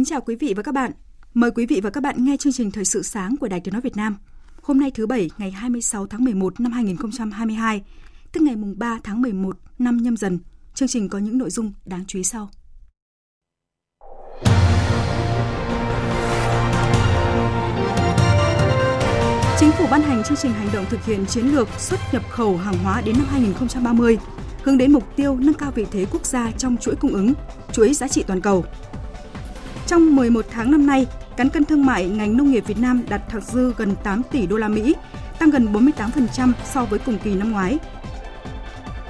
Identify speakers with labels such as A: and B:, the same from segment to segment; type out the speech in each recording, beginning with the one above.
A: Kính chào quý vị và các bạn. Mời quý vị và các bạn nghe chương trình Thời sự sáng của Đài Tiếng Nói Việt Nam. Hôm nay thứ Bảy, ngày 26 tháng 11 năm 2022, tức ngày mùng 3 tháng 11 năm nhâm dần. Chương trình có những nội dung đáng chú ý sau. Chính phủ ban hành chương trình hành động thực hiện chiến lược xuất nhập khẩu hàng hóa đến năm 2030, hướng đến mục tiêu nâng cao vị thế quốc gia trong chuỗi cung ứng, chuỗi giá trị toàn cầu. Trong 11 tháng năm nay, cán cân thương mại ngành nông nghiệp Việt Nam đạt thặng dư gần 8 tỷ đô la Mỹ, tăng gần 48% so với cùng kỳ năm ngoái.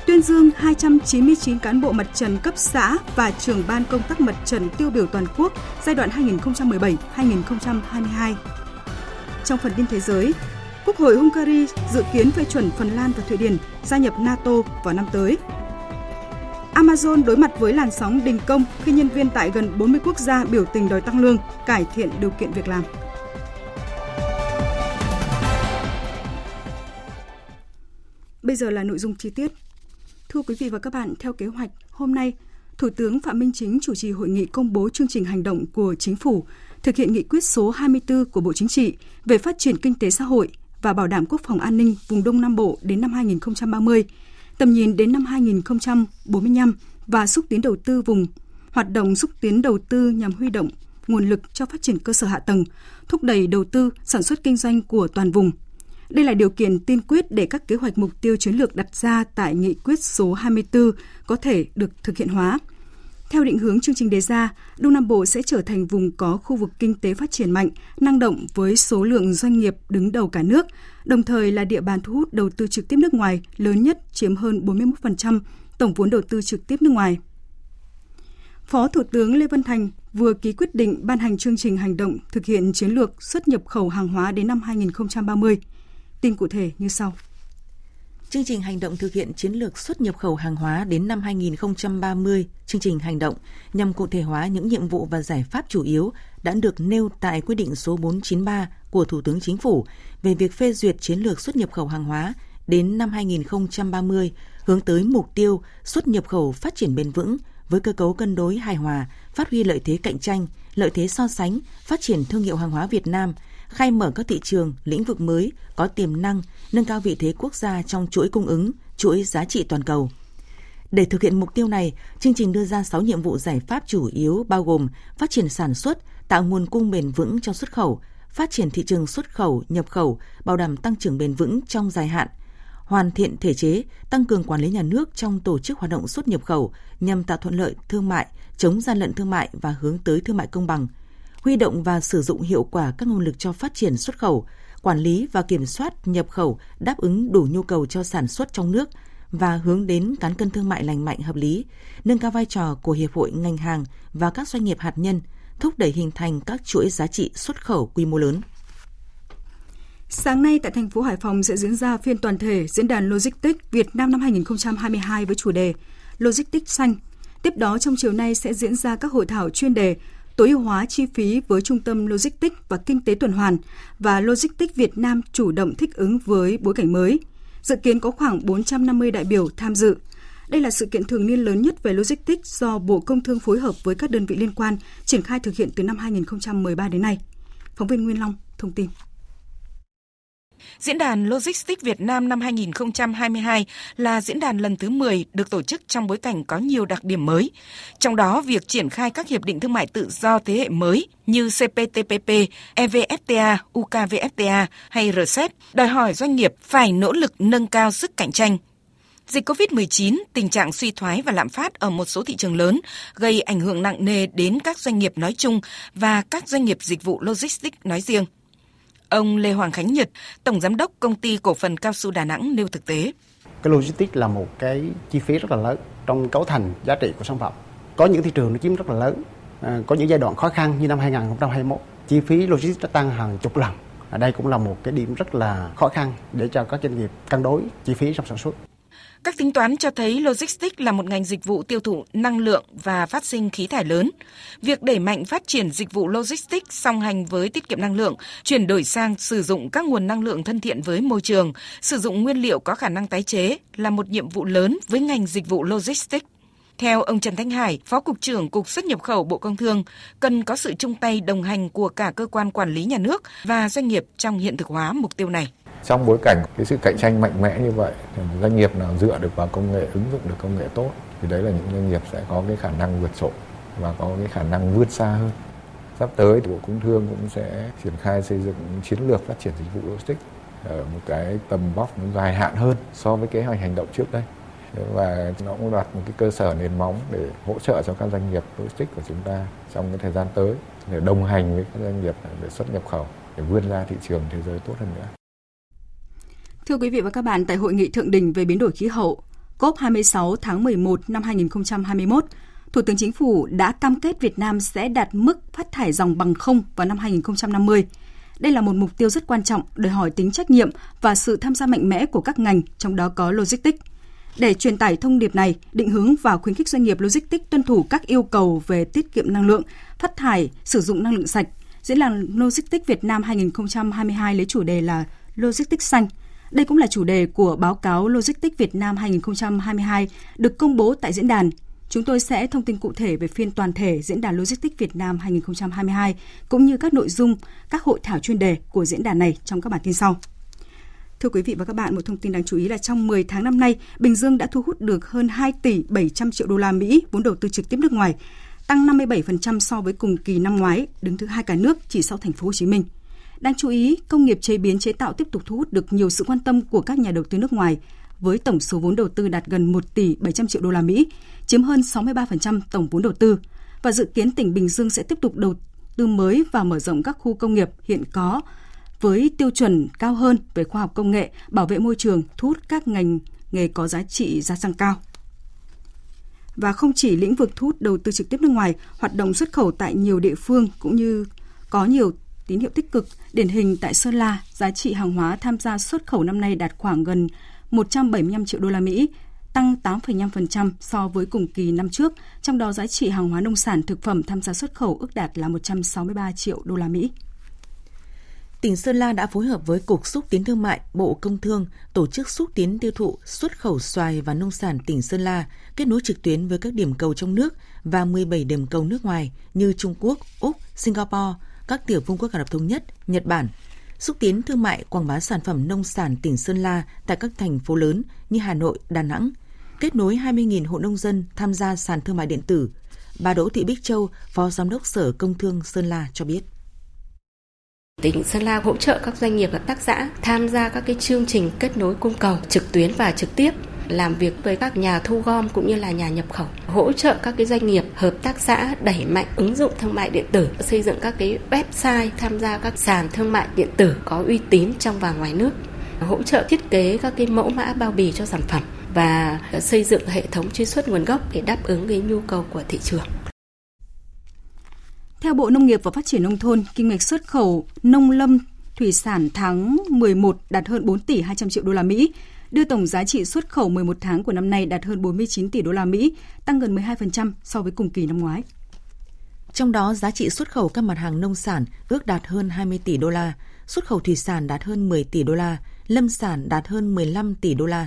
A: Tuyên dương 299 cán bộ mặt trận cấp xã và trưởng ban công tác mặt trận tiêu biểu toàn quốc giai đoạn 2017-2022. Trong phần tin thế giới, Quốc hội Hungary dự kiến phê chuẩn Phần Lan và Thụy Điển gia nhập NATO vào năm tới. Amazon đối mặt với làn sóng đình công khi nhân viên tại gần 40 quốc gia biểu tình đòi tăng lương, cải thiện điều kiện việc làm. Bây giờ là nội dung chi tiết. Thưa quý vị và các bạn, theo kế hoạch, hôm nay, Thủ tướng Phạm Minh Chính chủ trì hội nghị công bố chương trình hành động của Chính phủ thực hiện nghị quyết số 24 của Bộ Chính trị về phát triển kinh tế xã hội và bảo đảm quốc phòng an ninh vùng Đông Nam Bộ đến năm 2030, tầm nhìn đến năm 2045 và xúc tiến đầu tư vùng, hoạt động xúc tiến đầu tư nhằm huy động nguồn lực cho phát triển cơ sở hạ tầng, thúc đẩy đầu tư, sản xuất kinh doanh của toàn vùng. Đây là điều kiện tiên quyết để các kế hoạch mục tiêu chiến lược đặt ra tại nghị quyết số 24 có thể được thực hiện hóa. Theo định hướng chương trình đề ra, Đông Nam Bộ sẽ trở thành vùng có khu vực kinh tế phát triển mạnh, năng động với số lượng doanh nghiệp đứng đầu cả nước, đồng thời là địa bàn thu hút đầu tư trực tiếp nước ngoài lớn nhất chiếm hơn 41% tổng vốn đầu tư trực tiếp nước ngoài. Phó Thủ tướng Lê Văn Thành vừa ký quyết định ban hành chương trình hành động thực hiện chiến lược xuất nhập khẩu hàng hóa đến năm 2030. Tin cụ thể như sau.
B: Chương trình hành động thực hiện chiến lược xuất nhập khẩu hàng hóa đến năm 2030, chương trình hành động nhằm cụ thể hóa những nhiệm vụ và giải pháp chủ yếu đã được nêu tại quyết định số 493 của Thủ tướng Chính phủ về việc phê duyệt chiến lược xuất nhập khẩu hàng hóa đến năm 2030 hướng tới mục tiêu xuất nhập khẩu phát triển bền vững với cơ cấu cân đối hài hòa, phát huy lợi thế cạnh tranh, lợi thế so sánh, phát triển thương hiệu hàng hóa Việt Nam, khai mở các thị trường, lĩnh vực mới có tiềm năng, nâng cao vị thế quốc gia trong chuỗi cung ứng, chuỗi giá trị toàn cầu. Để thực hiện mục tiêu này, chương trình đưa ra 6 nhiệm vụ giải pháp chủ yếu bao gồm phát triển sản xuất, tạo nguồn cung bền vững cho xuất khẩu, phát triển thị trường xuất khẩu, nhập khẩu, bảo đảm tăng trưởng bền vững trong dài hạn, hoàn thiện thể chế, tăng cường quản lý nhà nước trong tổ chức hoạt động xuất nhập khẩu nhằm tạo thuận lợi thương mại, chống gian lận thương mại và hướng tới thương mại công bằng, huy động và sử dụng hiệu quả các nguồn lực cho phát triển xuất khẩu, quản lý và kiểm soát nhập khẩu đáp ứng đủ nhu cầu cho sản xuất trong nước và hướng đến cán cân thương mại lành mạnh hợp lý, nâng cao vai trò của hiệp hội ngành hàng và các doanh nghiệp hạt nhân, thúc đẩy hình thành các chuỗi giá trị xuất khẩu quy mô lớn.
A: Sáng nay tại thành phố Hải Phòng sẽ diễn ra phiên toàn thể diễn đàn Logistics Việt Nam năm 2022 với chủ đề Logistics xanh. Tiếp đó trong chiều nay sẽ diễn ra các hội thảo chuyên đề tối ưu hóa chi phí với Trung tâm Logistics và Kinh tế tuần hoàn và Logistics Việt Nam chủ động thích ứng với bối cảnh mới. Dự kiến có khoảng 450 đại biểu tham dự. Đây là sự kiện thường niên lớn nhất về logistics do Bộ Công Thương phối hợp với các đơn vị liên quan triển khai thực hiện từ năm 2013 đến nay. Phóng viên Nguyên Long thông tin.
C: Diễn đàn Logistics Việt Nam năm 2022 là diễn đàn lần thứ 10 được tổ chức trong bối cảnh có nhiều đặc điểm mới. Trong đó, việc triển khai các hiệp định thương mại tự do thế hệ mới như CPTPP, EVFTA, UKVFTA hay RCEP đòi hỏi doanh nghiệp phải nỗ lực nâng cao sức cạnh tranh. Dịch COVID-19, tình trạng suy thoái và lạm phát ở một số thị trường lớn gây ảnh hưởng nặng nề đến các doanh nghiệp nói chung và các doanh nghiệp dịch vụ logistics nói riêng. Ông Lê Hoàng Khánh Nhật, Tổng Giám đốc Công ty Cổ phần Cao su Đà Nẵng nêu thực tế.
D: Cái logistics là một cái chi phí rất là lớn trong cấu thành giá trị của sản phẩm. Có những thị trường nó chiếm rất là lớn, à, có những giai đoạn khó khăn như năm 2021, chi phí logistics đã tăng hàng chục lần. Ở đây cũng là một cái điểm rất là khó khăn để cho các doanh nghiệp cân đối chi phí trong sản xuất.
C: Các tính toán cho thấy logistics là một ngành dịch vụ tiêu thụ năng lượng và phát sinh khí thải lớn. Việc đẩy mạnh phát triển dịch vụ logistics song hành với tiết kiệm năng lượng, chuyển đổi sang sử dụng các nguồn năng lượng thân thiện với môi trường, sử dụng nguyên liệu có khả năng tái chế là một nhiệm vụ lớn với ngành dịch vụ logistics. Theo ông Trần Thanh Hải, Phó Cục trưởng Cục xuất nhập khẩu Bộ Công Thương, cần có sự chung tay đồng hành của cả cơ quan quản lý nhà nước và doanh nghiệp trong hiện thực hóa mục tiêu này.
E: Trong bối cảnh cái sự cạnh tranh mạnh mẽ như vậy, doanh nghiệp nào dựa được vào công nghệ, ứng dụng được công nghệ tốt, thì đấy là những doanh nghiệp sẽ có cái khả năng vượt trội và có cái khả năng vươn xa hơn. Sắp tới thì Bộ Công Thương cũng sẽ triển khai xây dựng chiến lược phát triển dịch vụ logistics ở một cái tầm vóc dài hạn hơn so với kế hoạch hành động trước đây và nó cũng đặt một cái cơ sở nền móng để hỗ trợ cho các doanh nghiệp logistics của chúng ta trong cái thời gian tới để đồng hành với các doanh nghiệp để xuất nhập khẩu để vươn ra thị trường thế giới tốt hơn nữa.
A: Thưa quý vị và các bạn, tại hội nghị thượng đỉnh về biến đổi khí hậu COP26 tháng 11 năm 2021, Thủ tướng Chính phủ đã cam kết Việt Nam sẽ đạt mức phát thải dòng bằng không vào năm 2050. Đây là một mục tiêu rất quan trọng, đòi hỏi tính trách nhiệm và sự tham gia mạnh mẽ của các ngành, trong đó có logistics. Để truyền tải thông điệp này, định hướng và khuyến khích doanh nghiệp logistics tuân thủ các yêu cầu về tiết kiệm năng lượng, phát thải, sử dụng năng lượng sạch, Diễn đàn Logistics Việt Nam 2022 lấy chủ đề là Logistics xanh. Đây cũng là chủ đề của báo cáo Logistics Việt Nam 2022 được công bố tại diễn đàn. Chúng tôi sẽ thông tin cụ thể về phiên toàn thể Diễn đàn Logistics Việt Nam 2022 cũng như các nội dung, các hội thảo chuyên đề của diễn đàn này trong các bản tin sau. Thưa quý vị và các bạn, một thông tin đáng chú ý là trong 10 tháng năm nay, Bình Dương đã thu hút được hơn 2 tỷ 700 triệu đô la Mỹ vốn đầu tư trực tiếp nước ngoài, tăng 57% so với cùng kỳ năm ngoái, đứng thứ hai cả nước chỉ sau thành phố Hồ Chí Minh. Đáng chú ý, công nghiệp chế biến chế tạo tiếp tục thu hút được nhiều sự quan tâm của các nhà đầu tư nước ngoài với tổng số vốn đầu tư đạt gần 1 tỷ 700 triệu đô la Mỹ, chiếm hơn 63% tổng vốn đầu tư và dự kiến tỉnh Bình Dương sẽ tiếp tục đầu tư mới và mở rộng các khu công nghiệp hiện có với tiêu chuẩn cao hơn về khoa học công nghệ, bảo vệ môi trường, thu hút các ngành nghề có giá trị gia tăng cao. Và không chỉ lĩnh vực thu hút đầu tư trực tiếp nước ngoài, hoạt động xuất khẩu tại nhiều địa phương cũng như có nhiều tín hiệu tích cực. Điển hình tại Sơn La, giá trị hàng hóa tham gia xuất khẩu năm nay đạt khoảng gần 175 triệu đô la Mỹ, tăng 8,5% so với cùng kỳ năm trước, trong đó giá trị hàng hóa nông sản thực phẩm tham gia xuất khẩu ước đạt là 163 triệu đô la Mỹ
B: tỉnh Sơn La đã phối hợp với Cục Xúc tiến Thương mại, Bộ Công Thương tổ chức xúc tiến tiêu thụ xuất khẩu xoài và nông sản tỉnh Sơn La, kết nối trực tuyến với các điểm cầu trong nước và 17 điểm cầu nước ngoài như Trung Quốc, Úc, Singapore, các tiểu vương quốc Ả Rập Thống Nhất, Nhật Bản. Xúc tiến thương mại quảng bá sản phẩm nông sản tỉnh Sơn La tại các thành phố lớn như Hà Nội, Đà Nẵng, kết nối 20.000 hộ nông dân tham gia sàn thương mại điện tử. Bà Đỗ Thị Bích Châu, Phó Giám đốc Sở Công Thương Sơn La cho biết.
F: Tỉnh Sơn La hỗ trợ các doanh nghiệp hợp tác xã tham gia các cái chương trình kết nối cung cầu trực tuyến và trực tiếp làm việc với các nhà thu gom cũng như là nhà nhập khẩu hỗ trợ các cái doanh nghiệp hợp tác xã đẩy mạnh ứng dụng thương mại điện tử xây dựng các cái website tham gia các sàn thương mại điện tử có uy tín trong và ngoài nước hỗ trợ thiết kế các cái mẫu mã bao bì cho sản phẩm và xây dựng hệ thống truy xuất nguồn gốc để đáp ứng cái nhu cầu của thị trường.
A: Theo Bộ Nông nghiệp và Phát triển Nông thôn, kinh ngạch xuất khẩu nông lâm thủy sản tháng 11 đạt hơn 4 tỷ 200 triệu đô la Mỹ, đưa tổng giá trị xuất khẩu 11 tháng của năm nay đạt hơn 49 tỷ đô la Mỹ, tăng gần 12% so với cùng kỳ năm ngoái.
B: Trong đó, giá trị xuất khẩu các mặt hàng nông sản ước đạt hơn 20 tỷ đô la, xuất khẩu thủy sản đạt hơn 10 tỷ đô la, lâm sản đạt hơn 15 tỷ đô la.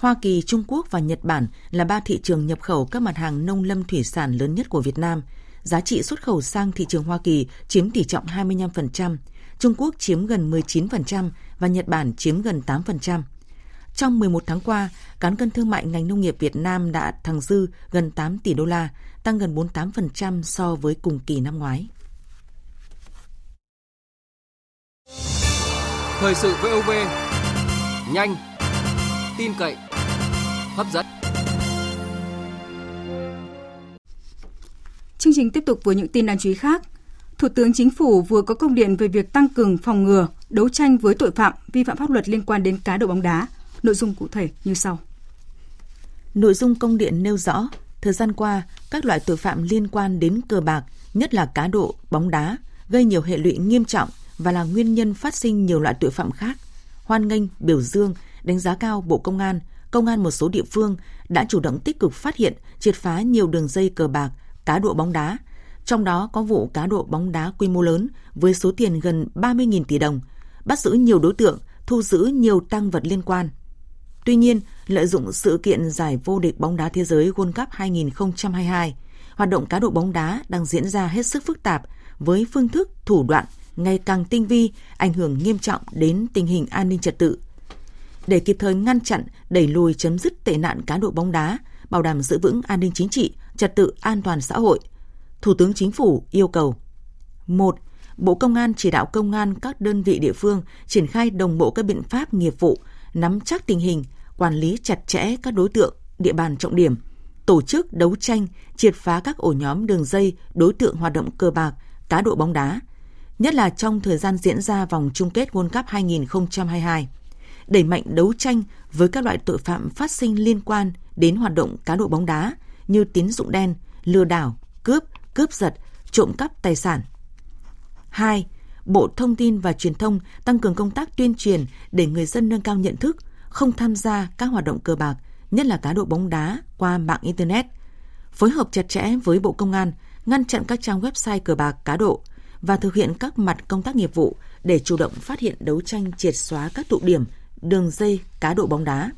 B: Hoa Kỳ, Trung Quốc và Nhật Bản là ba thị trường nhập khẩu các mặt hàng nông lâm thủy sản lớn nhất của Việt Nam – giá trị xuất khẩu sang thị trường Hoa Kỳ chiếm tỷ trọng 25%, Trung Quốc chiếm gần 19% và Nhật Bản chiếm gần 8%. Trong 11 tháng qua, cán cân thương mại ngành nông nghiệp Việt Nam đã thẳng dư gần 8 tỷ đô la, tăng gần 48% so với cùng kỳ năm ngoái.
G: Thời sự VOV, nhanh, tin cậy, hấp dẫn.
A: Chương trình tiếp tục với những tin đáng chú ý khác. Thủ tướng Chính phủ vừa có công điện về việc tăng cường phòng ngừa, đấu tranh với tội phạm, vi phạm pháp luật liên quan đến cá độ bóng đá. Nội dung cụ thể như sau.
B: Nội dung công điện nêu rõ, thời gian qua, các loại tội phạm liên quan đến cờ bạc, nhất là cá độ, bóng đá, gây nhiều hệ lụy nghiêm trọng và là nguyên nhân phát sinh nhiều loại tội phạm khác. Hoan nghênh, biểu dương, đánh giá cao Bộ Công an, Công an một số địa phương đã chủ động tích cực phát hiện, triệt phá nhiều đường dây cờ bạc, cá độ bóng đá, trong đó có vụ cá độ bóng đá quy mô lớn với số tiền gần 30.000 tỷ đồng, bắt giữ nhiều đối tượng, thu giữ nhiều tăng vật liên quan. Tuy nhiên, lợi dụng sự kiện giải vô địch bóng đá thế giới World Cup 2022, hoạt động cá độ bóng đá đang diễn ra hết sức phức tạp với phương thức, thủ đoạn ngày càng tinh vi, ảnh hưởng nghiêm trọng đến tình hình an ninh trật tự. Để kịp thời ngăn chặn, đẩy lùi chấm dứt tệ nạn cá độ bóng đá, bảo đảm giữ vững an ninh chính trị, trật tự an toàn xã hội, Thủ tướng Chính phủ yêu cầu một Bộ Công an chỉ đạo công an các đơn vị địa phương triển khai đồng bộ các biện pháp nghiệp vụ, nắm chắc tình hình, quản lý chặt chẽ các đối tượng, địa bàn trọng điểm, tổ chức đấu tranh, triệt phá các ổ nhóm đường dây, đối tượng hoạt động cờ bạc, cá độ bóng đá, nhất là trong thời gian diễn ra vòng chung kết World Cup 2022. Đẩy mạnh đấu tranh với các loại tội phạm phát sinh liên quan đến hoạt động cá độ bóng đá như tín dụng đen, lừa đảo, cướp, cướp giật, trộm cắp tài sản. 2. Bộ Thông tin và Truyền thông tăng cường công tác tuyên truyền để người dân nâng cao nhận thức, không tham gia các hoạt động cờ bạc, nhất là cá độ bóng đá qua mạng Internet. Phối hợp chặt chẽ với Bộ Công an, ngăn chặn các trang website cờ bạc cá độ và thực hiện các mặt công tác nghiệp vụ để chủ động phát hiện đấu tranh triệt xóa các tụ điểm, đường dây cá độ bóng đá.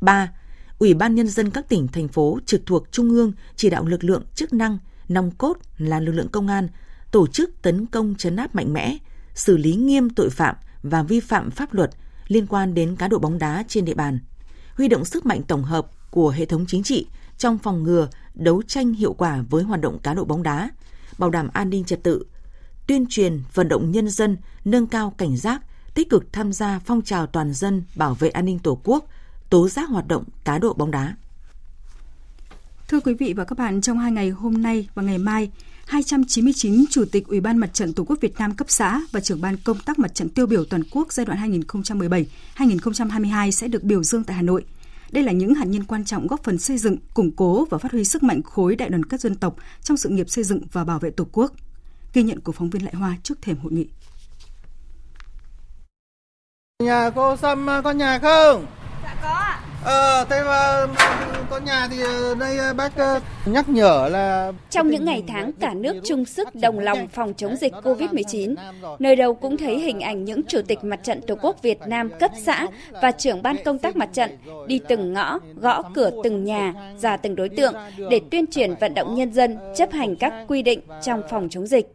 B: 3. Ủy ban Nhân dân các tỉnh, thành phố trực thuộc Trung ương chỉ đạo lực lượng chức năng nòng cốt là lực lượng công an, tổ chức tấn công chấn áp mạnh mẽ, xử lý nghiêm tội phạm và vi phạm pháp luật liên quan đến cá độ bóng đá trên địa bàn, huy động sức mạnh tổng hợp của hệ thống chính trị trong phòng ngừa, đấu tranh hiệu quả với hoạt động cá độ bóng đá, bảo đảm an ninh trật tự, tuyên truyền vận động nhân dân nâng cao cảnh giác, tích cực tham gia phong trào toàn dân bảo vệ an ninh Tổ quốc, tố giác hoạt động cá độ bóng đá.
A: Thưa quý vị và các bạn, trong hai ngày hôm nay và ngày mai, 299 Chủ tịch Ủy ban Mặt trận Tổ quốc Việt Nam cấp xã và trưởng ban công tác mặt trận tiêu biểu toàn quốc giai đoạn 2017-2022 sẽ được biểu dương tại Hà Nội. Đây là những hạt nhân quan trọng góp phần xây dựng, củng cố và phát huy sức mạnh khối đại đoàn kết dân tộc trong sự nghiệp xây dựng và bảo vệ Tổ quốc. Ghi nhận của phóng viên Lại Hoa trước thềm hội nghị.
H: Nhà cô Sâm có nhà không? Ờ, thế mà có nhà thì đây bác nhắc nhở là...
I: Trong những ngày tháng cả nước chung sức đồng lòng phòng chống dịch COVID-19, nơi đâu cũng thấy hình ảnh những chủ tịch mặt trận Tổ quốc Việt Nam cấp xã và trưởng ban công tác mặt trận đi từng ngõ, gõ cửa từng nhà, ra từng đối tượng để tuyên truyền vận động nhân dân chấp hành các quy định trong phòng chống dịch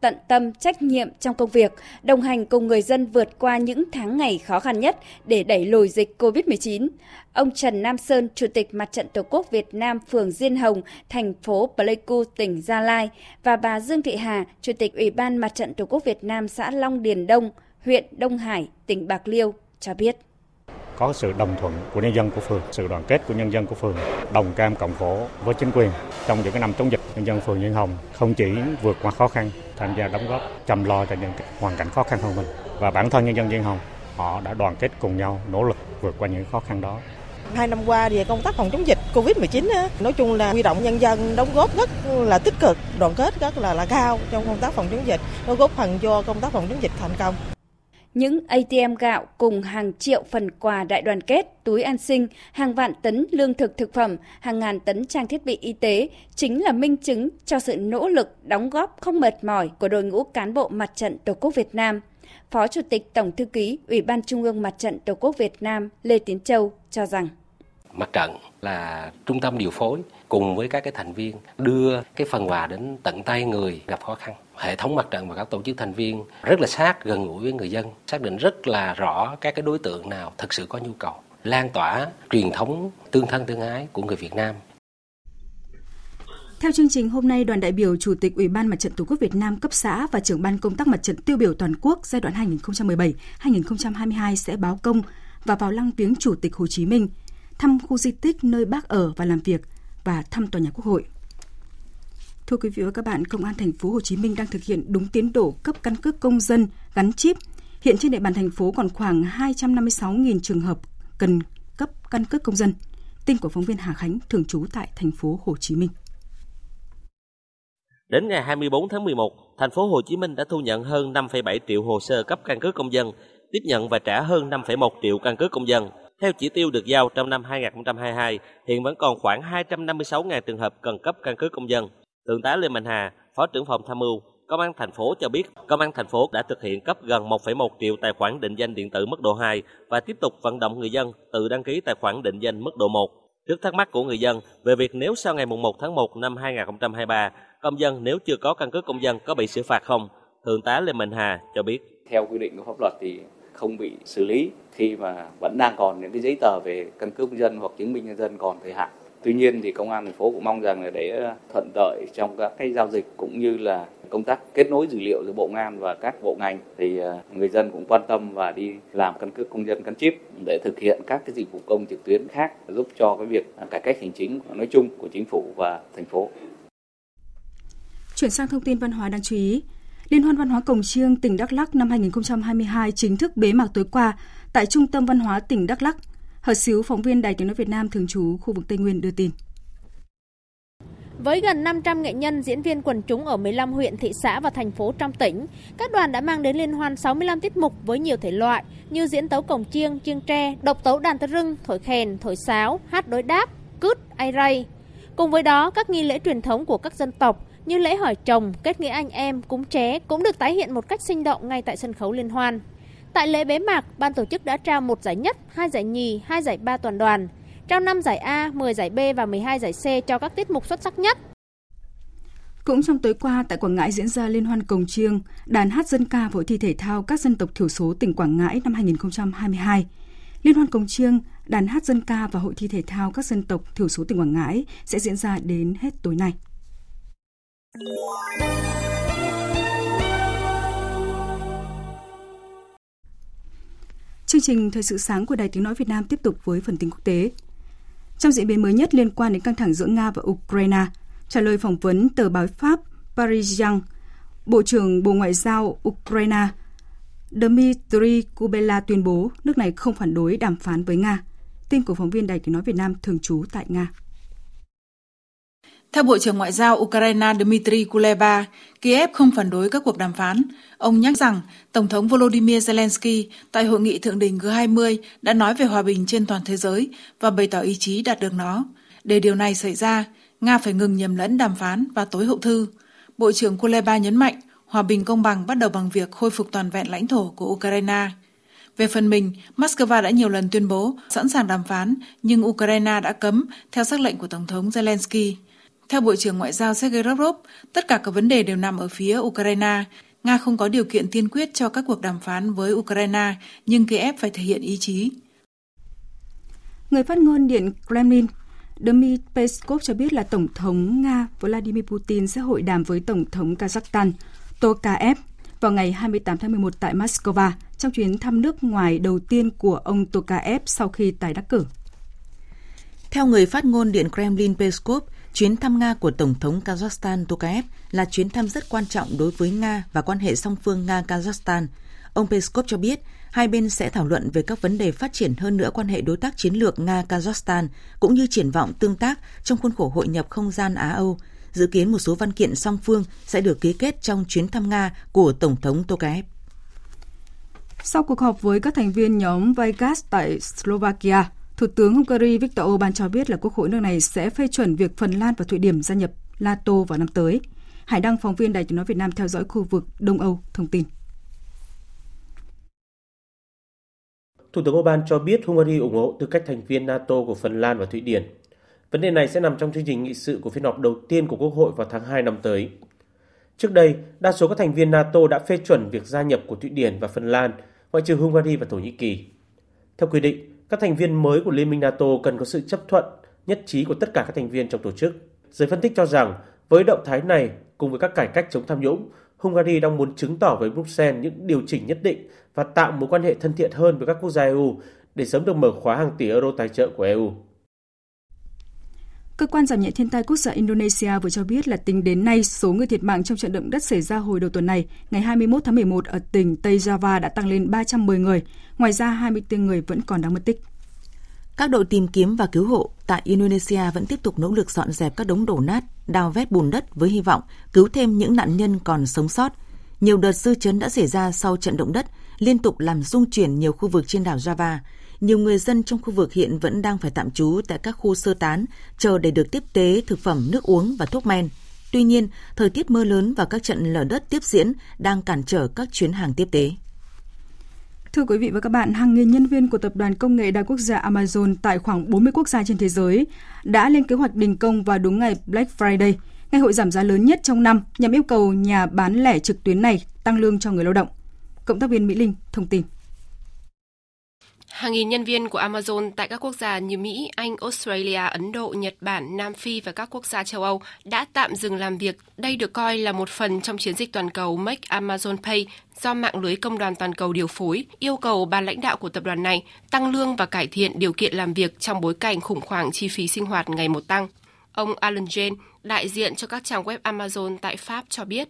I: tận tâm, trách nhiệm trong công việc, đồng hành cùng người dân vượt qua những tháng ngày khó khăn nhất để đẩy lùi dịch COVID-19. Ông Trần Nam Sơn, Chủ tịch Mặt trận Tổ quốc Việt Nam phường Diên Hồng, thành phố Pleiku, tỉnh Gia Lai và bà Dương Thị Hà, Chủ tịch Ủy ban Mặt trận Tổ quốc Việt Nam xã Long Điền Đông, huyện Đông Hải, tỉnh Bạc Liêu cho biết
J: có sự đồng thuận của nhân dân của phường, sự đoàn kết của nhân dân của phường, đồng cam cộng khổ với chính quyền. Trong những cái năm chống dịch, nhân dân phường Nhân Hồng không chỉ vượt qua khó khăn, tham gia đóng góp, chăm lo cho những hoàn cảnh khó khăn hơn mình. Và bản thân nhân dân Nhân Hồng, họ đã đoàn kết cùng nhau, nỗ lực vượt qua những khó khăn đó.
K: Hai năm qua về công tác phòng chống dịch Covid-19 nói chung là huy động nhân dân đóng góp rất là tích cực, đoàn kết rất là là cao trong công tác phòng chống dịch, nó góp phần cho công tác phòng chống dịch thành công
I: những ATM gạo cùng hàng triệu phần quà đại đoàn kết, túi an sinh, hàng vạn tấn lương thực thực phẩm, hàng ngàn tấn trang thiết bị y tế chính là minh chứng cho sự nỗ lực đóng góp không mệt mỏi của đội ngũ cán bộ mặt trận Tổ quốc Việt Nam. Phó Chủ tịch Tổng Thư ký Ủy ban Trung ương Mặt trận Tổ quốc Việt Nam Lê Tiến Châu cho rằng
L: Mặt trận là trung tâm điều phối cùng với các cái thành viên đưa cái phần quà đến tận tay người gặp khó khăn hệ thống mặt trận và các tổ chức thành viên rất là sát gần gũi với người dân xác định rất là rõ các cái đối tượng nào thực sự có nhu cầu lan tỏa truyền thống tương thân tương ái của người Việt Nam
A: theo chương trình hôm nay, đoàn đại biểu Chủ tịch Ủy ban Mặt trận Tổ quốc Việt Nam cấp xã và trưởng ban công tác mặt trận tiêu biểu toàn quốc giai đoạn 2017-2022 sẽ báo công và vào lăng viếng Chủ tịch Hồ Chí Minh thăm khu di tích nơi bác ở và làm việc và thăm tòa nhà Quốc hội. Thưa quý vị và các bạn, Công an thành phố Hồ Chí Minh đang thực hiện đúng tiến độ cấp căn cước công dân gắn chip. Hiện trên địa bàn thành phố còn khoảng 256.000 trường hợp cần cấp căn cước công dân. Tin của phóng viên Hà Khánh thường trú tại thành phố Hồ Chí Minh.
G: Đến ngày 24 tháng 11, thành phố Hồ Chí Minh đã thu nhận hơn 5,7 triệu hồ sơ cấp căn cước công dân, tiếp nhận và trả hơn 5,1 triệu căn cước công dân. Theo chỉ tiêu được giao trong năm 2022, hiện vẫn còn khoảng 256.000 trường hợp cần cấp căn cước công dân. Thượng tá Lê Mạnh Hà, Phó trưởng phòng tham mưu, Công an thành phố cho biết, Công an thành phố đã thực hiện cấp gần 1,1 triệu tài khoản định danh điện tử mức độ 2 và tiếp tục vận động người dân tự đăng ký tài khoản định danh mức độ 1. Trước thắc mắc của người dân về việc nếu sau ngày 1 tháng 1 năm 2023, công dân nếu chưa có căn cước công dân có bị xử phạt không? Thượng tá Lê Mạnh Hà cho biết.
M: Theo quy định của pháp luật thì không bị xử lý khi mà vẫn đang còn những cái giấy tờ về căn cước công dân hoặc chứng minh nhân dân còn thời hạn. Tuy nhiên thì công an thành phố cũng mong rằng là để ờ, thuận lợi trong các cái giao dịch cũng như là công tác kết nối dữ liệu giữa bộ ngan và các bộ ngành thì ờ, người dân cũng quan tâm và đi làm căn cước công dân gắn chip để thực hiện các cái dịch vụ công trực tuyến khác giúp cho cái việc ờ, cải cách hành chính nói chung của chính phủ và thành phố.
A: Chuyển sang thông tin văn hóa đáng chú ý, Liên hoan văn hóa Cổng Chiêng tỉnh Đắk Lắk năm 2022 chính thức bế mạc tối qua tại Trung tâm Văn hóa tỉnh Đắk Lắk. Hợp Xíu, phóng viên Đài Tiếng Nói Việt Nam thường trú khu vực Tây Nguyên đưa tin.
N: Với gần 500 nghệ nhân, diễn viên quần chúng ở 15 huyện, thị xã và thành phố trong tỉnh, các đoàn đã mang đến liên hoan 65 tiết mục với nhiều thể loại như diễn tấu cổng chiêng, chiêng tre, độc tấu đàn tơ rưng, thổi kèn, thổi sáo, hát đối đáp, cướt, ai ray. Cùng với đó, các nghi lễ truyền thống của các dân tộc như lễ hỏi chồng, kết nghĩa anh em, cúng ché cũng được tái hiện một cách sinh động ngay tại sân khấu liên hoan. Tại lễ bế mạc, ban tổ chức đã trao một giải nhất, hai giải nhì, hai giải ba toàn đoàn, trao 5 giải A, 10 giải B và 12 giải C cho các tiết mục xuất sắc nhất.
A: Cũng trong tối qua, tại Quảng Ngãi diễn ra Liên hoan Cồng Chiêng, đàn hát dân ca hội thi thể thao các dân tộc thiểu số tỉnh Quảng Ngãi năm 2022. Liên hoan Cồng Chiêng, đàn hát dân ca và hội thi thể thao các dân tộc thiểu số tỉnh Quảng Ngãi sẽ diễn ra đến hết tối nay. Chương trình Thời sự sáng của Đài Tiếng Nói Việt Nam tiếp tục với phần tin quốc tế. Trong diễn biến mới nhất liên quan đến căng thẳng giữa Nga và Ukraine, trả lời phỏng vấn tờ báo Pháp Parisien, Bộ trưởng Bộ Ngoại giao Ukraine Dmitry Kubela tuyên bố nước này không phản đối đàm phán với Nga. Tin của phóng viên Đài Tiếng Nói Việt Nam thường trú tại Nga.
O: Theo Bộ trưởng Ngoại giao Ukraine Dmitry Kuleba, Kiev không phản đối các cuộc đàm phán. Ông nhắc rằng Tổng thống Volodymyr Zelensky tại hội nghị thượng đỉnh G20 đã nói về hòa bình trên toàn thế giới và bày tỏ ý chí đạt được nó. Để điều này xảy ra, Nga phải ngừng nhầm lẫn đàm phán và tối hậu thư. Bộ trưởng Kuleba nhấn mạnh hòa bình công bằng bắt đầu bằng việc khôi phục toàn vẹn lãnh thổ của Ukraine. Về phần mình, Moscow đã nhiều lần tuyên bố sẵn sàng đàm phán, nhưng Ukraine đã cấm theo sắc lệnh của Tổng thống Zelensky. Theo Bộ trưởng Ngoại giao Sergei Lavrov, tất cả các vấn đề đều nằm ở phía Ukraine. Nga không có điều kiện tiên quyết cho các cuộc đàm phán với Ukraine, nhưng Kiev phải thể hiện ý chí.
A: Người phát ngôn Điện Kremlin Dmitry Peskov cho biết là Tổng thống Nga Vladimir Putin sẽ hội đàm với Tổng thống Kazakhstan Tokayev vào ngày 28 tháng 11 tại Moscow trong chuyến thăm nước ngoài đầu tiên của ông Tokayev sau khi tái đắc cử.
B: Theo người phát ngôn Điện Kremlin Peskov, chuyến thăm Nga của Tổng thống Kazakhstan Tokayev là chuyến thăm rất quan trọng đối với Nga và quan hệ song phương Nga-Kazakhstan. Ông Peskov cho biết hai bên sẽ thảo luận về các vấn đề phát triển hơn nữa quan hệ đối tác chiến lược Nga-Kazakhstan cũng như triển vọng tương tác trong khuôn khổ hội nhập không gian Á-Âu. Dự kiến một số văn kiện song phương sẽ được ký kết trong chuyến thăm Nga của Tổng thống Tokayev.
A: Sau cuộc họp với các thành viên nhóm Vigas tại Slovakia, Thủ tướng Hungary Viktor Orbán cho biết là Quốc hội nước này sẽ phê chuẩn việc Phần Lan và Thụy Điển gia nhập NATO vào năm tới. Hải Đăng, phóng viên Đài tiếng nói Việt Nam theo dõi khu vực Đông Âu, thông tin.
P: Thủ tướng Orbán cho biết Hungary ủng hộ tư cách thành viên NATO của Phần Lan và Thụy Điển. Vấn đề này sẽ nằm trong chương trình nghị sự của phiên họp đầu tiên của Quốc hội vào tháng 2 năm tới. Trước đây, đa số các thành viên NATO đã phê chuẩn việc gia nhập của Thụy Điển và Phần Lan, ngoại trừ Hungary và Thổ Nhĩ Kỳ. Theo quy định, các thành viên mới của Liên minh NATO cần có sự chấp thuận, nhất trí của tất cả các thành viên trong tổ chức. Giới phân tích cho rằng, với động thái này cùng với các cải cách chống tham nhũng, Hungary đang muốn chứng tỏ với Bruxelles những điều chỉnh nhất định và tạo mối quan hệ thân thiện hơn với các quốc gia EU để sớm được mở khóa hàng tỷ euro tài trợ của EU.
A: Cơ quan giảm nhẹ thiên tai quốc gia Indonesia vừa cho biết là tính đến nay, số người thiệt mạng trong trận động đất xảy ra hồi đầu tuần này, ngày 21 tháng 11 ở tỉnh Tây Java đã tăng lên 310 người. Ngoài ra, 24 người vẫn còn đang mất tích.
B: Các đội tìm kiếm và cứu hộ tại Indonesia vẫn tiếp tục nỗ lực dọn dẹp các đống đổ nát, đào vét bùn đất với hy vọng cứu thêm những nạn nhân còn sống sót. Nhiều đợt dư chấn đã xảy ra sau trận động đất, liên tục làm rung chuyển nhiều khu vực trên đảo Java. Nhiều người dân trong khu vực hiện vẫn đang phải tạm trú tại các khu sơ tán, chờ để được tiếp tế thực phẩm, nước uống và thuốc men. Tuy nhiên, thời tiết mưa lớn và các trận lở đất tiếp diễn đang cản trở các chuyến hàng tiếp tế.
A: Thưa quý vị và các bạn, hàng nghìn nhân viên của tập đoàn công nghệ đa quốc gia Amazon tại khoảng 40 quốc gia trên thế giới đã lên kế hoạch đình công vào đúng ngày Black Friday, ngày hội giảm giá lớn nhất trong năm nhằm yêu cầu nhà bán lẻ trực tuyến này tăng lương cho người lao động. Cộng tác viên Mỹ Linh thông tin.
Q: Hàng nghìn nhân viên của Amazon tại các quốc gia như Mỹ, Anh, Australia, Ấn Độ, Nhật Bản, Nam Phi và các quốc gia châu Âu đã tạm dừng làm việc. Đây được coi là một phần trong chiến dịch toàn cầu Make Amazon Pay do mạng lưới công đoàn toàn cầu điều phối, yêu cầu ban lãnh đạo của tập đoàn này tăng lương và cải thiện điều kiện làm việc trong bối cảnh khủng hoảng chi phí sinh hoạt ngày một tăng. Ông Alan Jane, đại diện cho các trang web Amazon tại Pháp cho biết,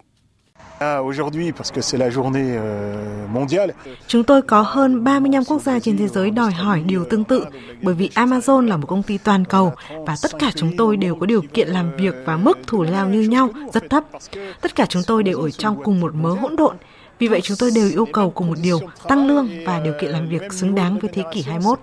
R: Chúng tôi có hơn 35 quốc gia trên thế giới đòi hỏi điều tương tự bởi vì Amazon là một công ty toàn cầu và tất cả chúng tôi đều có điều kiện làm việc và mức thủ lao như nhau rất thấp. Tất cả chúng tôi đều ở trong cùng một mớ hỗn độn. Vì vậy chúng tôi đều yêu cầu cùng một điều, tăng lương và điều kiện làm việc xứng đáng với thế kỷ 21.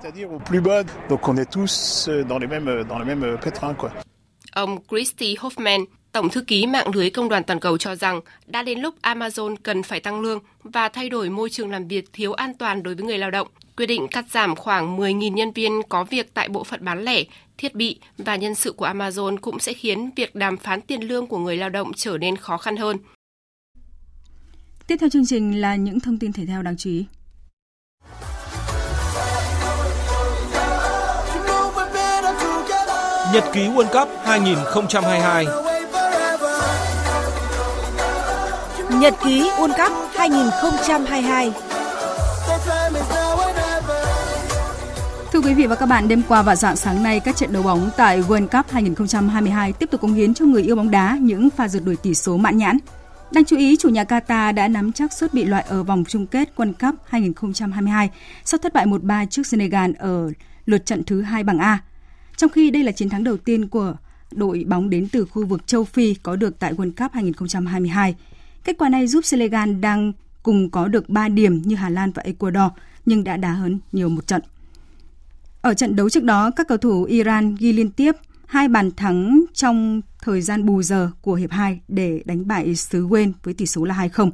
Q: Ông Christy Hoffman, Tổng thư ký mạng lưới công đoàn toàn cầu cho rằng đã đến lúc Amazon cần phải tăng lương và thay đổi môi trường làm việc thiếu an toàn đối với người lao động. Quyết định cắt giảm khoảng 10.000 nhân viên có việc tại bộ phận bán lẻ, thiết bị và nhân sự của Amazon cũng sẽ khiến việc đàm phán tiền lương của người lao động trở nên khó khăn hơn.
A: Tiếp theo chương trình là những thông tin thể thao đáng chú ý.
S: Nhật ký World Cup 2022
T: Nhật ký World Cup 2022
A: Thưa quý vị và các bạn, đêm qua và dạng sáng nay, các trận đấu bóng tại World Cup 2022 tiếp tục cống hiến cho người yêu bóng đá những pha rượt đuổi tỷ số mãn nhãn. Đáng chú ý, chủ nhà Qatar đã nắm chắc suất bị loại ở vòng chung kết World Cup 2022 sau thất bại 1-3 trước Senegal ở lượt trận thứ hai bảng A. Trong khi đây là chiến thắng đầu tiên của đội bóng đến từ khu vực châu Phi có được tại World Cup 2022. Kết quả này giúp Senegal đang cùng có được 3 điểm như Hà Lan và Ecuador nhưng đã đá hơn nhiều một trận. Ở trận đấu trước đó, các cầu thủ Iran ghi liên tiếp hai bàn thắng trong thời gian bù giờ của hiệp 2 để đánh bại xứ Wales với tỷ số là 2-0.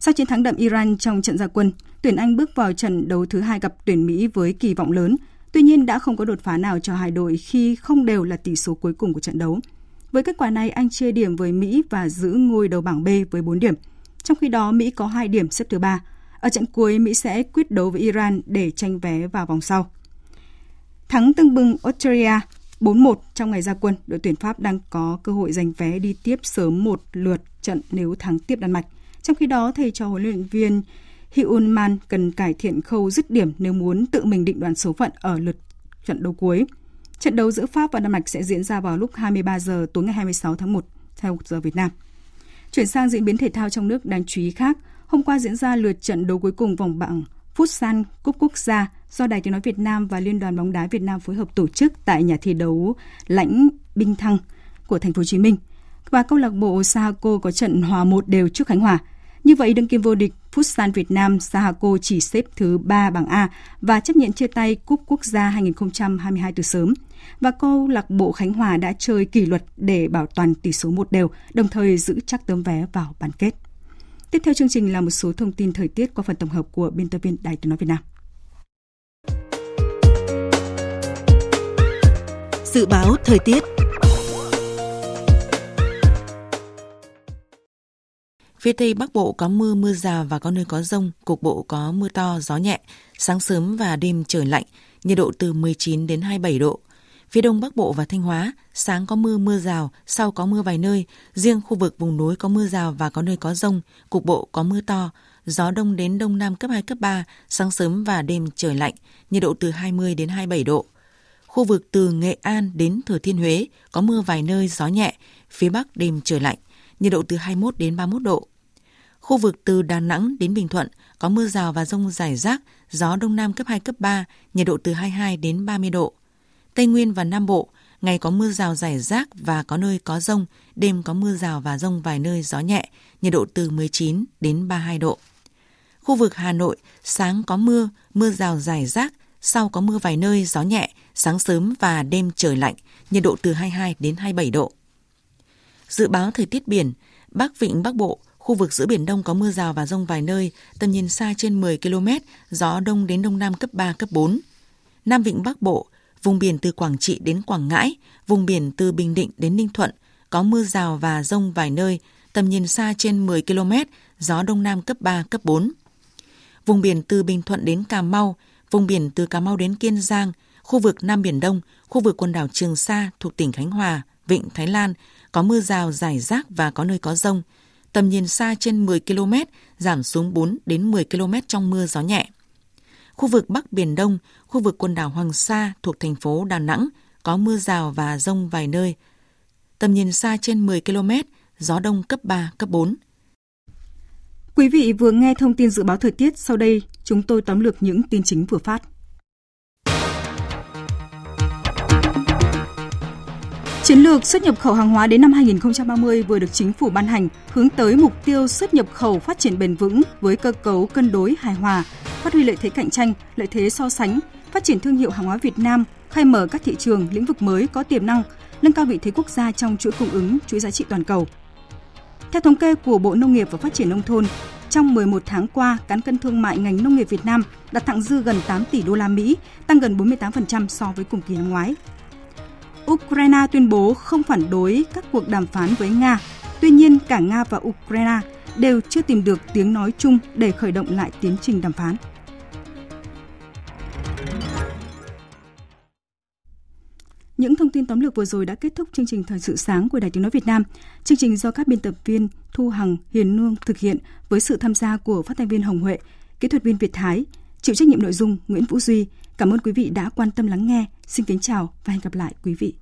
A: Sau chiến thắng đậm Iran trong trận gia quân, tuyển Anh bước vào trận đấu thứ hai gặp tuyển Mỹ với kỳ vọng lớn. Tuy nhiên đã không có đột phá nào cho hai đội khi không đều là tỷ số cuối cùng của trận đấu. Với kết quả này, Anh chia điểm với Mỹ và giữ ngôi đầu bảng B với 4 điểm. Trong khi đó, Mỹ có 2 điểm xếp thứ ba. Ở trận cuối, Mỹ sẽ quyết đấu với Iran để tranh vé vào vòng sau. Thắng tưng bừng Australia 4-1 trong ngày ra quân, đội tuyển Pháp đang có cơ hội giành vé đi tiếp sớm một lượt trận nếu thắng tiếp Đan Mạch. Trong khi đó, thầy trò huấn luyện viên Hyun Man cần cải thiện khâu dứt điểm nếu muốn tự mình định đoạt số phận ở lượt trận đấu cuối. Trận đấu giữa Pháp và Đan Mạch sẽ diễn ra vào lúc 23 giờ tối ngày 26 tháng 1 theo giờ Việt Nam. Chuyển sang diễn biến thể thao trong nước đáng chú ý khác, hôm qua diễn ra lượt trận đấu cuối cùng vòng bảng Futsal Cúp Quốc gia do Đài Tiếng nói Việt Nam và Liên đoàn bóng đá Việt Nam phối hợp tổ chức tại nhà thi đấu Lãnh Binh Thăng của thành phố Hồ Chí Minh. Và câu lạc bộ Saco có trận hòa một đều trước Khánh Hòa. Như vậy, đương kim vô địch Futsal Việt Nam Sahako chỉ xếp thứ 3 bảng A và chấp nhận chia tay Cúp Quốc gia 2022 từ sớm. Và câu lạc bộ Khánh Hòa đã chơi kỷ luật để bảo toàn tỷ số một đều, đồng thời giữ chắc tấm vé vào bán kết. Tiếp theo chương trình là một số thông tin thời tiết qua phần tổng hợp của biên tập viên Đài Tiếng nói Việt Nam.
T: Dự báo thời tiết
B: Phía Tây Bắc Bộ có mưa, mưa rào và có nơi có rông, cục bộ có mưa to, gió nhẹ, sáng sớm và đêm trời lạnh, nhiệt độ từ 19 đến 27 độ. Phía Đông Bắc Bộ và Thanh Hóa, sáng có mưa, mưa rào, sau có mưa vài nơi, riêng khu vực vùng núi có mưa rào và có nơi có rông, cục bộ có mưa to, gió đông đến đông nam cấp 2, cấp 3, sáng sớm và đêm trời lạnh, nhiệt độ từ 20 đến 27 độ. Khu vực từ Nghệ An đến Thừa Thiên Huế có mưa vài nơi gió nhẹ, phía Bắc đêm trời lạnh, nhiệt độ từ 21 đến 31 độ. Khu vực từ Đà Nẵng đến Bình Thuận có mưa rào và rông rải rác, gió đông nam cấp 2, cấp 3, nhiệt độ từ 22 đến 30 độ. Tây Nguyên và Nam Bộ, ngày có mưa rào rải rác và có nơi có rông, đêm có mưa rào và rông vài nơi gió nhẹ, nhiệt độ từ 19 đến 32 độ. Khu vực Hà Nội, sáng có mưa, mưa rào rải rác, sau có mưa vài nơi gió nhẹ, sáng sớm và đêm trời lạnh, nhiệt độ từ 22 đến 27 độ. Dự báo thời tiết biển, Bắc Vịnh Bắc Bộ, khu vực giữa Biển Đông có mưa rào và rông vài nơi, tầm nhìn xa trên 10 km, gió đông đến đông nam cấp 3, cấp 4. Nam Vịnh Bắc Bộ, vùng biển từ Quảng Trị đến Quảng Ngãi, vùng biển từ Bình Định đến Ninh Thuận, có mưa rào và rông vài nơi, tầm nhìn xa trên 10 km, gió đông nam cấp 3, cấp 4. Vùng biển từ Bình Thuận đến Cà Mau, vùng biển từ Cà Mau đến Kiên Giang, khu vực Nam Biển Đông, khu vực quần đảo Trường Sa thuộc tỉnh Khánh Hòa, Vịnh Thái Lan, có mưa rào rải rác và có nơi có rông. Tầm nhìn xa trên 10 km, giảm xuống 4 đến 10 km trong mưa gió nhẹ. Khu vực Bắc Biển Đông, khu vực quần đảo Hoàng Sa thuộc thành phố Đà Nẵng, có mưa rào và rông vài nơi. Tầm nhìn xa trên 10 km, gió đông cấp 3, cấp 4.
A: Quý vị vừa nghe thông tin dự báo thời tiết, sau đây chúng tôi tóm lược những tin chính vừa phát. Chiến lược xuất nhập khẩu hàng hóa đến năm 2030 vừa được chính phủ ban hành, hướng tới mục tiêu xuất nhập khẩu phát triển bền vững với cơ cấu cân đối hài hòa, phát huy lợi thế cạnh tranh, lợi thế so sánh, phát triển thương hiệu hàng hóa Việt Nam, khai mở các thị trường, lĩnh vực mới có tiềm năng, nâng cao vị thế quốc gia trong chuỗi cung ứng, chuỗi giá trị toàn cầu. Theo thống kê của Bộ Nông nghiệp và Phát triển nông thôn, trong 11 tháng qua, cán cân thương mại ngành nông nghiệp Việt Nam đạt thặng dư gần 8 tỷ đô la Mỹ, tăng gần 48% so với cùng kỳ năm ngoái. Ukraine tuyên bố không phản đối các cuộc đàm phán với Nga. Tuy nhiên, cả Nga và Ukraine đều chưa tìm được tiếng nói chung để khởi động lại tiến trình đàm phán. Những thông tin tóm lược vừa rồi đã kết thúc chương trình Thời sự sáng của Đài Tiếng Nói Việt Nam. Chương trình do các biên tập viên Thu Hằng, Hiền Nương thực hiện với sự tham gia của phát thanh viên Hồng Huệ, kỹ thuật viên Việt Thái, chịu trách nhiệm nội dung Nguyễn Vũ Duy. Cảm ơn quý vị đã quan tâm lắng nghe. Xin kính chào và hẹn gặp lại quý vị.